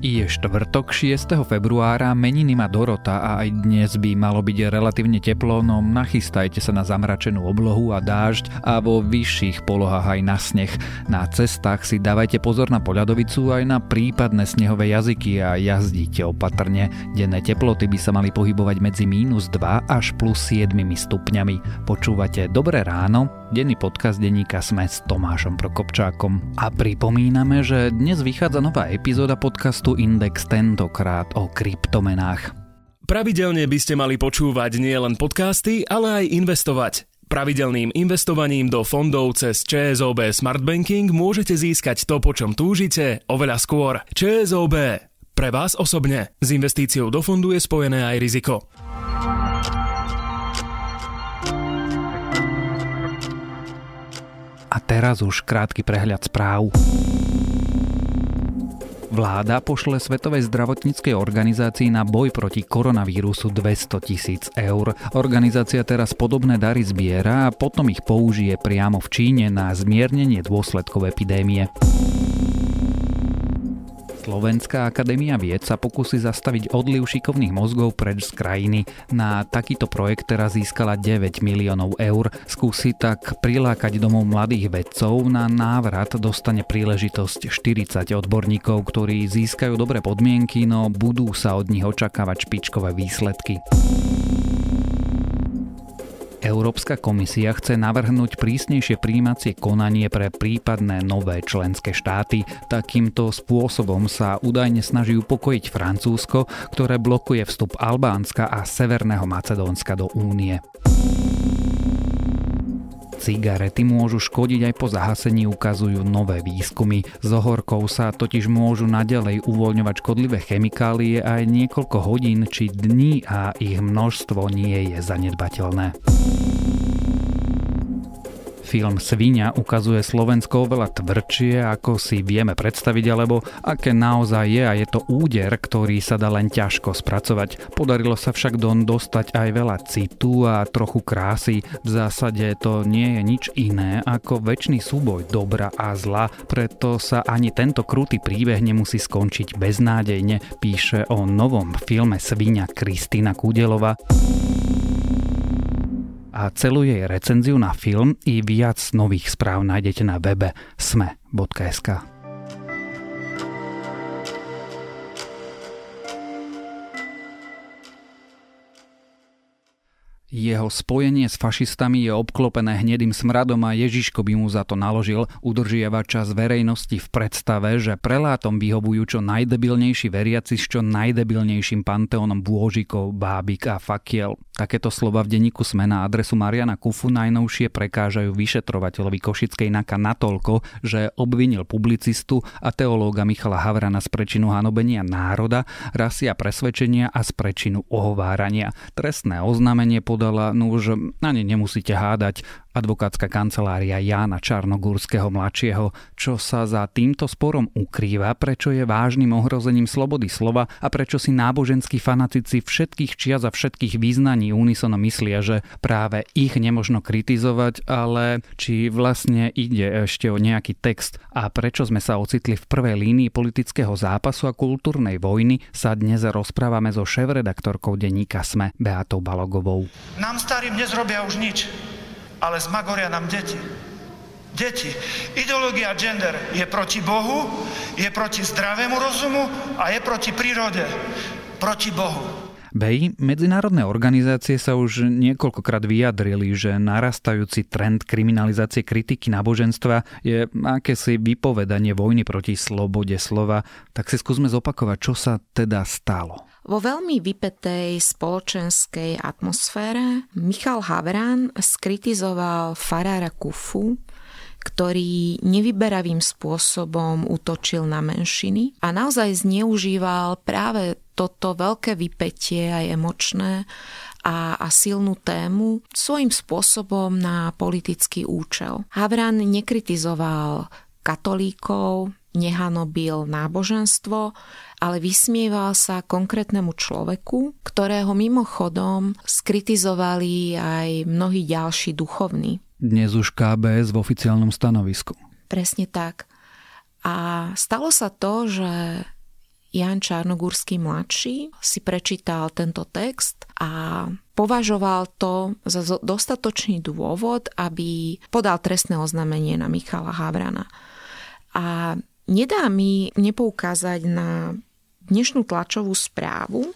Je štvrtok 6. februára, meniny má Dorota a aj dnes by malo byť relatívne teplo, no nachystajte sa na zamračenú oblohu a dážď a vo vyšších polohách aj na sneh. Na cestách si dávajte pozor na poľadovicu aj na prípadné snehové jazyky a jazdíte opatrne. Denné teploty by sa mali pohybovať medzi mínus 2 až plus 7 stupňami. Počúvate Dobré ráno, denný podcast denníka Sme s Tomášom Prokopčákom. A pripomíname, že dnes vychádza nová epizóda podcastu Index tentokrát o kryptomenách. Pravidelne by ste mali počúvať nielen podcasty, ale aj investovať. Pravidelným investovaním do fondov cez ČSOB Smart Banking môžete získať to, po čom túžite, oveľa skôr. ČSOB. Pre vás osobne. S investíciou do fondu je spojené aj riziko. A teraz už krátky prehľad správ. Vláda pošle Svetovej zdravotníckej organizácii na boj proti koronavírusu 200 tisíc eur. Organizácia teraz podobné dary zbiera a potom ich použije priamo v Číne na zmiernenie dôsledkov epidémie. Slovenská akadémia vied sa pokusí zastaviť odliv šikovných mozgov preč z krajiny. Na takýto projekt teraz získala 9 miliónov eur. Skúsi tak prilákať domov mladých vedcov. Na návrat dostane príležitosť 40 odborníkov, ktorí získajú dobré podmienky, no budú sa od nich očakávať špičkové výsledky. Európska komisia chce navrhnúť prísnejšie príjmacie konanie pre prípadné nové členské štáty. Takýmto spôsobom sa údajne snaží upokojiť Francúzsko, ktoré blokuje vstup Albánska a Severného Macedónska do únie. Cigarety môžu škodiť aj po zahasení, ukazujú nové výskumy. Z ohorkou sa totiž môžu nadalej uvoľňovať škodlivé chemikálie aj niekoľko hodín či dní a ich množstvo nie je zanedbateľné. Film Svinia ukazuje Slovensko oveľa tvrdšie, ako si vieme predstaviť, alebo aké naozaj je a je to úder, ktorý sa dá len ťažko spracovať. Podarilo sa však don dostať aj veľa citu a trochu krásy. V zásade to nie je nič iné ako väčší súboj dobra a zla, preto sa ani tento krutý príbeh nemusí skončiť beznádejne, píše o novom filme Svinia Kristina Kudelova a celú jej recenziu na film i viac nových správ nájdete na webe sme.sk. Jeho spojenie s fašistami je obklopené hnedým smradom a Ježiško by mu za to naložil udržiavať čas verejnosti v predstave, že prelátom vyhovujú čo najdebilnejší veriaci s čo najdebilnejším panteónom bôžikov, bábik a fakiel. Takéto slova v denníku Sme na adresu Mariana Kufu najnovšie prekážajú vyšetrovateľovi Košickej Naka natoľko, že obvinil publicistu a teológa Michala Havrana z prečinu hanobenia národa, rasia presvedčenia a z prečinu ohovárania. Trestné oznámenie podala, no už ani nemusíte hádať, advokátska kancelária Jána Čarnogórskeho mladšieho, čo sa za týmto sporom ukrýva, prečo je vážnym ohrozením slobody slova? A prečo si náboženskí fanatici všetkých čias a všetkých význaní unisono myslia, že práve ich nemožno kritizovať, ale či vlastne ide ešte o nejaký text? A prečo sme sa ocitli v prvej línii politického zápasu a kultúrnej vojny, sa dnes rozprávame so šéf-redaktorkou denníka SME Beatou Balogovou. Nám starým nezrobia už nič ale zmagoria nám deti. Deti. Ideológia gender je proti Bohu, je proti zdravému rozumu a je proti prírode. Proti Bohu. BEI, medzinárodné organizácie sa už niekoľkokrát vyjadrili, že narastajúci trend kriminalizácie kritiky náboženstva je akési vypovedanie vojny proti slobode slova. Tak si skúsme zopakovať, čo sa teda stalo. Vo veľmi vypetej spoločenskej atmosfére Michal Havrán skritizoval farára Kufu, ktorý nevyberavým spôsobom útočil na menšiny a naozaj zneužíval práve toto veľké vypetie aj emočné a, a silnú tému svojím spôsobom na politický účel. Havran nekritizoval katolíkov, nehanobil náboženstvo, ale vysmieval sa konkrétnemu človeku, ktorého mimochodom skritizovali aj mnohí ďalší duchovní. Dnes už KBS v oficiálnom stanovisku. Presne tak. A stalo sa to, že Jan Čarnogórsky mladší si prečítal tento text a považoval to za dostatočný dôvod, aby podal trestné oznámenie na Michala Havrana. A nedá mi nepoukázať na dnešnú tlačovú správu,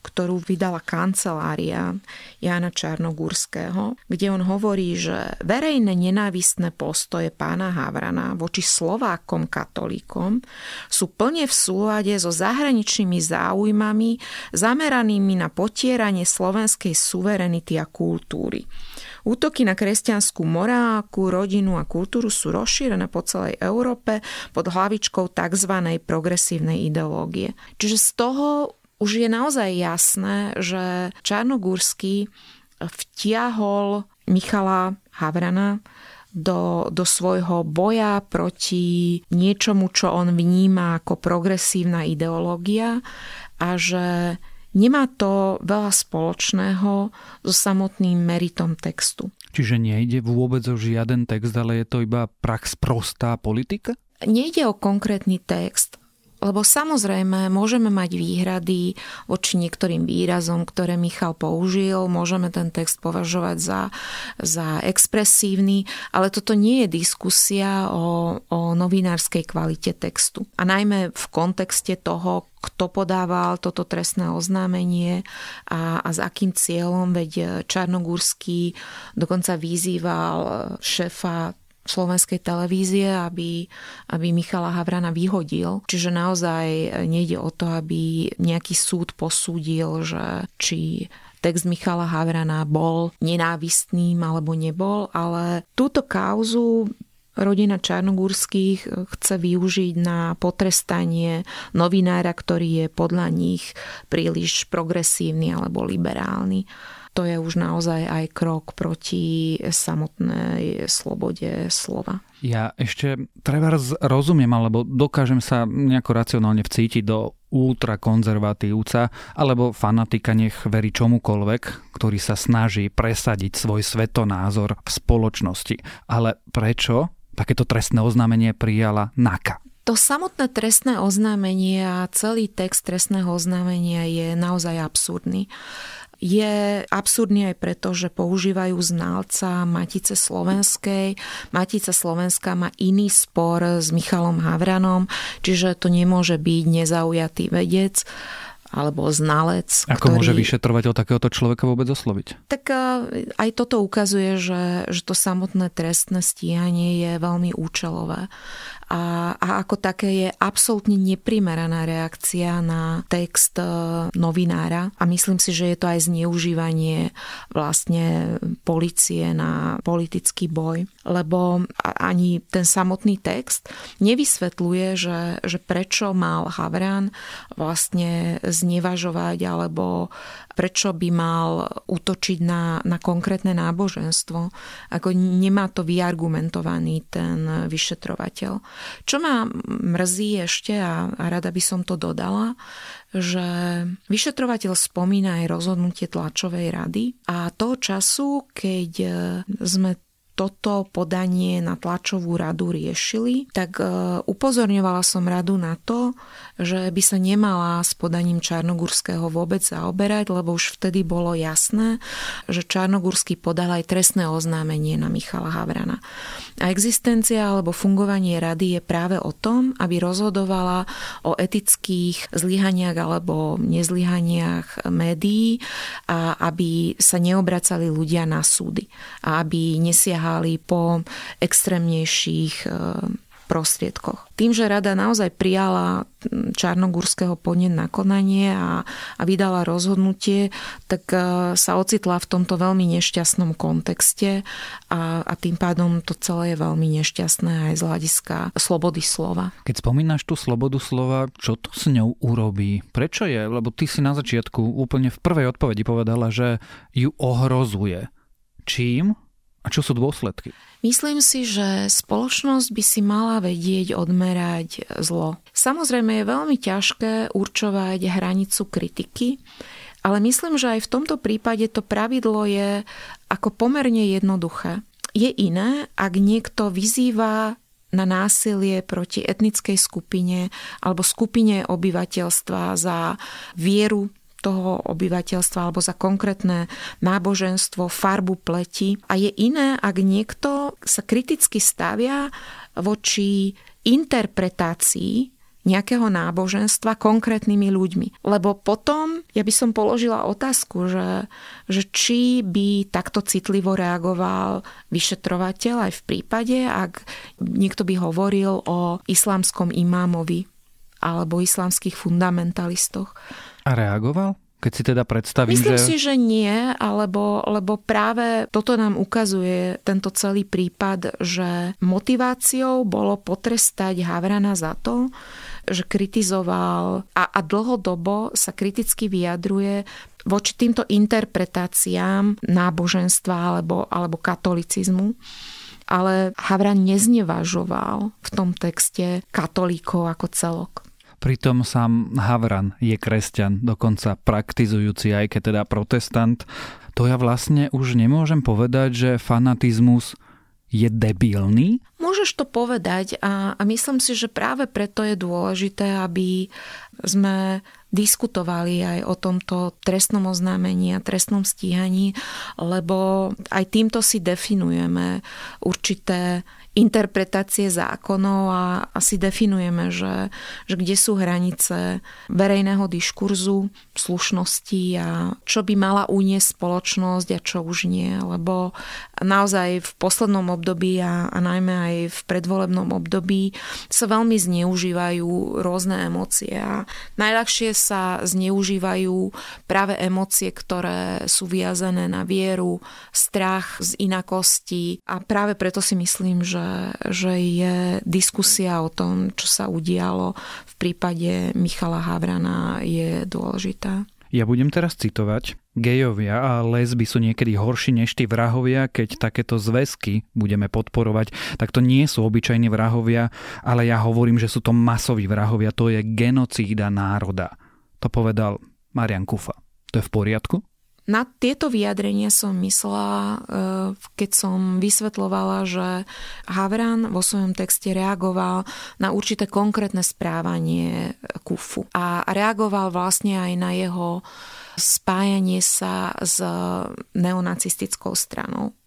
ktorú vydala kancelária Jana Čarnogórského, kde on hovorí, že verejné nenávistné postoje pána Havrana voči Slovákom katolíkom sú plne v súlade so zahraničnými záujmami zameranými na potieranie slovenskej suverenity a kultúry. Útoky na kresťanskú morálku, rodinu a kultúru sú rozšírené po celej Európe pod hlavičkou tzv. progresívnej ideológie. Čiže z toho už je naozaj jasné, že Čarnogórsky vtiahol Michala Havrana do, do svojho boja proti niečomu, čo on vníma ako progresívna ideológia a že nemá to veľa spoločného so samotným meritom textu. Čiže nejde vôbec o žiaden text, ale je to iba prax prostá politika? Nejde o konkrétny text, lebo samozrejme môžeme mať výhrady voči niektorým výrazom, ktoré Michal použil, môžeme ten text považovať za, za expresívny, ale toto nie je diskusia o, o novinárskej kvalite textu. A najmä v kontexte toho, kto podával toto trestné oznámenie a, a s akým cieľom, veď Čarnogórsky dokonca vyzýval šéfa slovenskej televízie, aby, aby Michala Havrana vyhodil. Čiže naozaj nejde o to, aby nejaký súd posúdil, že či text Michala Havrana bol nenávistným alebo nebol, ale túto kauzu rodina Čarnogórských chce využiť na potrestanie novinára, ktorý je podľa nich príliš progresívny alebo liberálny to je už naozaj aj krok proti samotnej slobode slova. Ja ešte treba rozumiem, alebo dokážem sa nejako racionálne vcítiť do ultrakonzervatívca alebo fanatika nech verí čomukoľvek, ktorý sa snaží presadiť svoj svetonázor v spoločnosti. Ale prečo takéto trestné oznámenie prijala NAKA? To samotné trestné oznámenie a celý text trestného oznámenia je naozaj absurdný je absurdný aj preto, že používajú znalca Matice Slovenskej. Matica Slovenská má iný spor s Michalom Havranom, čiže to nemôže byť nezaujatý vedec alebo znalec. Ako ktorý... môže vyšetrovateľ takéhoto človeka vôbec osloviť? Tak e, aj toto ukazuje, že, že to samotné trestné stíhanie je veľmi účelové a, a ako také je absolútne neprimeraná reakcia na text e, novinára a myslím si, že je to aj zneužívanie vlastne policie na politický boj, lebo ani ten samotný text nevysvetľuje, že, že prečo mal Havran vlastne znevažovať alebo prečo by mal útočiť na, na konkrétne náboženstvo. Ako nemá to vyargumentovaný ten vyšetrovateľ. Čo ma mrzí ešte, a, a rada by som to dodala, že vyšetrovateľ spomína aj rozhodnutie tlačovej rady a toho času, keď sme toto podanie na tlačovú radu riešili, tak e, upozorňovala som radu na to, že by sa nemala s podaním Čarnogurského vôbec zaoberať, lebo už vtedy bolo jasné, že Čarnogurský podal aj trestné oznámenie na Michala Havrana. A existencia alebo fungovanie rady je práve o tom, aby rozhodovala o etických zlyhaniach alebo nezlyhaniach médií a aby sa neobracali ľudia na súdy a aby nesiahali siahali po extrémnejších e, prostriedkoch. Tým, že rada naozaj prijala Čarnogórského podnet na konanie a, a vydala rozhodnutie, tak e, sa ocitla v tomto veľmi nešťastnom kontexte a, a tým pádom to celé je veľmi nešťastné aj z hľadiska slobody slova. Keď spomínaš tú slobodu slova, čo to s ňou urobí? Prečo je? Lebo ty si na začiatku úplne v prvej odpovedi povedala, že ju ohrozuje. Čím? A čo sú dôsledky? Myslím si, že spoločnosť by si mala vedieť odmerať zlo. Samozrejme je veľmi ťažké určovať hranicu kritiky, ale myslím, že aj v tomto prípade to pravidlo je ako pomerne jednoduché. Je iné, ak niekto vyzýva na násilie proti etnickej skupine alebo skupine obyvateľstva za vieru toho obyvateľstva alebo za konkrétne náboženstvo, farbu pleti. A je iné, ak niekto sa kriticky stavia voči interpretácii nejakého náboženstva konkrétnymi ľuďmi. Lebo potom ja by som položila otázku, že, že či by takto citlivo reagoval vyšetrovateľ aj v prípade, ak niekto by hovoril o islamskom imámovi alebo islamských fundamentalistoch. A reagoval? Keď si teda predstavím, Myslím že... si, že nie, alebo, lebo práve toto nám ukazuje tento celý prípad, že motiváciou bolo potrestať Havrana za to, že kritizoval a, a dlhodobo sa kriticky vyjadruje voči týmto interpretáciám náboženstva alebo, alebo katolicizmu ale Havran neznevažoval v tom texte katolíkov ako celok. Pritom sám Havran je kresťan, dokonca praktizujúci, aj keď teda protestant. To ja vlastne už nemôžem povedať, že fanatizmus je debilný? Môžeš to povedať a, a myslím si, že práve preto je dôležité, aby sme diskutovali aj o tomto trestnom oznámení a trestnom stíhaní, lebo aj týmto si definujeme určité interpretácie zákonov a asi definujeme, že, že kde sú hranice verejného diskurzu, slušnosti a čo by mala uniesť spoločnosť a čo už nie. Lebo naozaj v poslednom období a, a najmä aj v predvolebnom období sa veľmi zneužívajú rôzne emócie a najľahšie sa zneužívajú práve emócie, ktoré sú viazané na vieru, strach z inakosti a práve preto si myslím, že že, je diskusia o tom, čo sa udialo v prípade Michala Havrana je dôležitá. Ja budem teraz citovať. Gejovia a lesby sú niekedy horší než tí vrahovia, keď takéto zväzky budeme podporovať, tak to nie sú obyčajní vrahovia, ale ja hovorím, že sú to masoví vrahovia, to je genocída národa. To povedal Marian Kufa. To je v poriadku? Na tieto vyjadrenia som myslela, e, keď som vysvetlovala, že Havran vo svojom texte reagoval na určité konkrétne správanie Kufu. A reagoval vlastne aj na jeho spájanie sa s neonacistickou stranou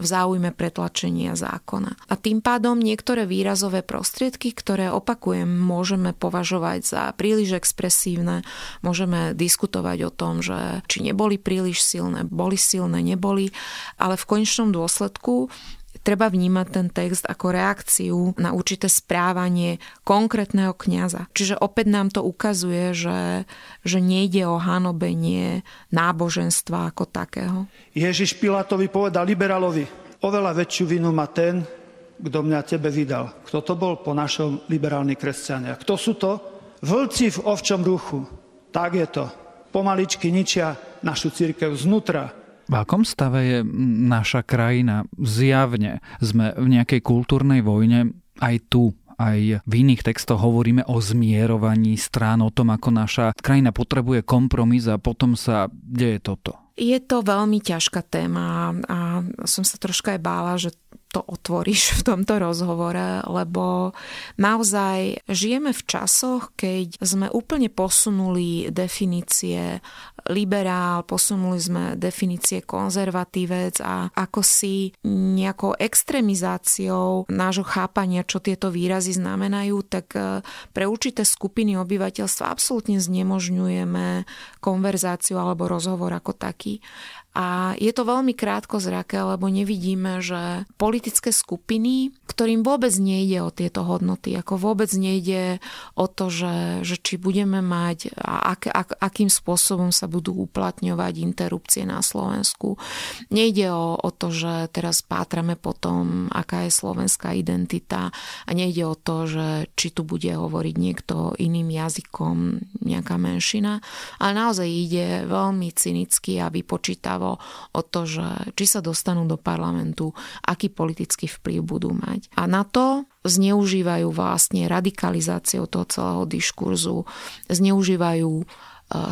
v záujme pretlačenia zákona. A tým pádom niektoré výrazové prostriedky, ktoré opakujem, môžeme považovať za príliš expresívne, môžeme diskutovať o tom, že či neboli príliš silné, boli silné, neboli, ale v konečnom dôsledku treba vnímať ten text ako reakciu na určité správanie konkrétneho kňaza. Čiže opäť nám to ukazuje, že, že nejde o hanobenie náboženstva ako takého. Ježiš Pilátovi povedal liberálovi, oveľa väčšiu vinu má ten, kto mňa tebe vydal. Kto to bol po našom liberálni kresťania? Kto sú to? Vlci v ovčom ruchu. Tak je to. Pomaličky ničia našu církev znútra v akom stave je naša krajina? Zjavne sme v nejakej kultúrnej vojne aj tu aj v iných textoch hovoríme o zmierovaní strán, o tom, ako naša krajina potrebuje kompromis a potom sa deje toto. Je to veľmi ťažká téma a som sa troška aj bála, že to otvoríš v tomto rozhovore, lebo naozaj žijeme v časoch, keď sme úplne posunuli definície liberál, posunuli sme definície konzervatívec a ako si nejakou extrémizáciou nášho chápania, čo tieto výrazy znamenajú, tak e, pre určité skupiny obyvateľstva absolútne znemožňujeme konverzáciu alebo rozhovor ako taký. A je to veľmi krátko zrake, lebo nevidíme, že politické skupiny, ktorým vôbec nejde o tieto hodnoty, ako vôbec nejde o to, že, že či budeme mať a ak, ak, akým spôsobom sa budú uplatňovať interrupcie na Slovensku. Nejde o, o to, že teraz pátrame po tom, aká je slovenská identita a nejde o to, že či tu bude hovoriť niekto iným jazykom, nejaká menšina, ale naozaj ide veľmi cynicky a vypočítavý právo o to, že či sa dostanú do parlamentu, aký politický vplyv budú mať. A na to zneužívajú vlastne radikalizáciou toho celého diskurzu, zneužívajú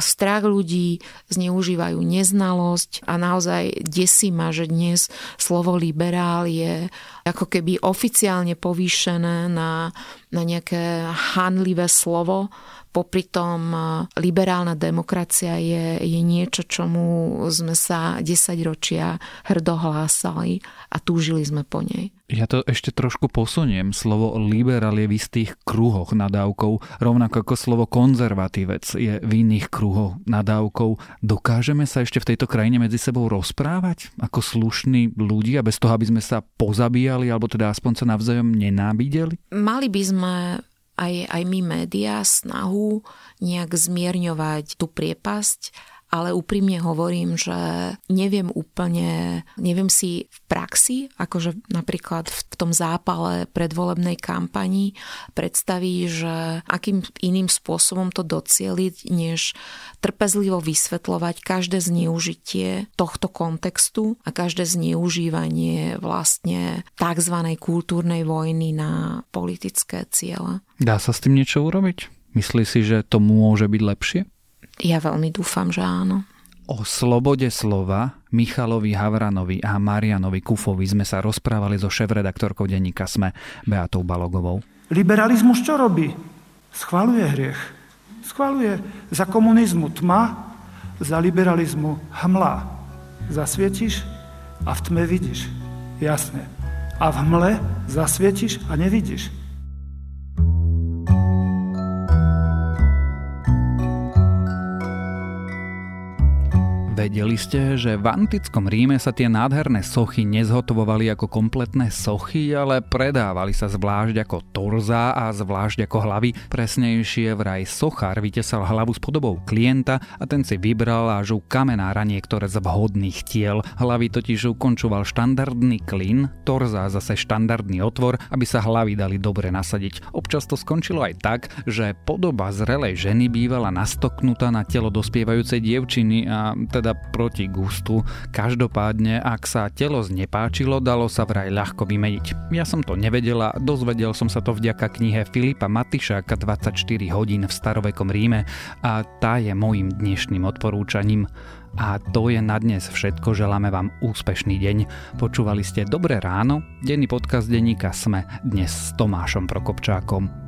strach ľudí, zneužívajú neznalosť a naozaj desí ma, že dnes slovo liberál je ako keby oficiálne povýšené na, na nejaké hanlivé slovo, Popri tom e, liberálna demokracia je, je niečo, čomu sme sa 10 ročia hrdo hlásali a túžili sme po nej. Ja to ešte trošku posuniem. Slovo liberál je v istých kruhoch nadávkou, rovnako ako slovo konzervatívec je v iných kruhoch nadávkou. Dokážeme sa ešte v tejto krajine medzi sebou rozprávať ako slušní ľudia, bez toho, aby sme sa pozabíjali, alebo teda aspoň sa navzájom nenávideli? Mali by sme aj, aj my médiá snahu nejak zmierňovať tú priepasť ale úprimne hovorím, že neviem úplne, neviem si v praxi, akože napríklad v tom zápale predvolebnej kampani predstaví, že akým iným spôsobom to docieliť, než trpezlivo vysvetľovať každé zneužitie tohto kontextu a každé zneužívanie vlastne tzv. kultúrnej vojny na politické ciele. Dá sa s tým niečo urobiť? Myslí si, že to môže byť lepšie? Ja veľmi dúfam, že áno. O slobode slova Michalovi Havranovi a Marianovi Kufovi sme sa rozprávali so šéf-redaktorkou denníka SME Beatou Balogovou. Liberalizmus čo robí? Schvaluje hriech. Schvaluje za komunizmu tma, za liberalizmu hmla. Zasvietiš a v tme vidíš. Jasne. A v hmle zasvietiš a nevidíš. Vedeli ste, že v antickom Ríme sa tie nádherné sochy nezhotovovali ako kompletné sochy, ale predávali sa zvlášť ako torza a zvlášť ako hlavy. Presnejšie vraj sochár vytesal hlavu s podobou klienta a ten si vybral až u kamenára niektoré z vhodných tiel. Hlavy totiž ukončoval štandardný klin, torza zase štandardný otvor, aby sa hlavy dali dobre nasadiť. Občas to skončilo aj tak, že podoba zrelej ženy bývala nastoknutá na telo dospievajúcej dievčiny a teda teda proti gustu. Každopádne, ak sa telo znepáčilo, dalo sa vraj ľahko vymeniť. Ja som to nevedela, dozvedel som sa to vďaka knihe Filipa Matišáka 24 hodín v starovekom Ríme a tá je môjim dnešným odporúčaním. A to je na dnes všetko, želáme vám úspešný deň. Počúvali ste Dobré ráno, denný podcast denníka Sme dnes s Tomášom Prokopčákom.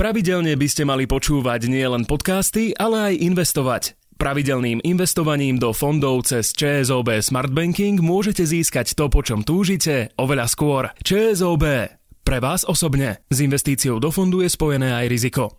Pravidelne by ste mali počúvať nielen podcasty, ale aj investovať. Pravidelným investovaním do fondov cez ČSOB Smart Banking môžete získať to, po čom túžite, oveľa skôr. ČSOB. Pre vás osobne. S investíciou do fondu je spojené aj riziko.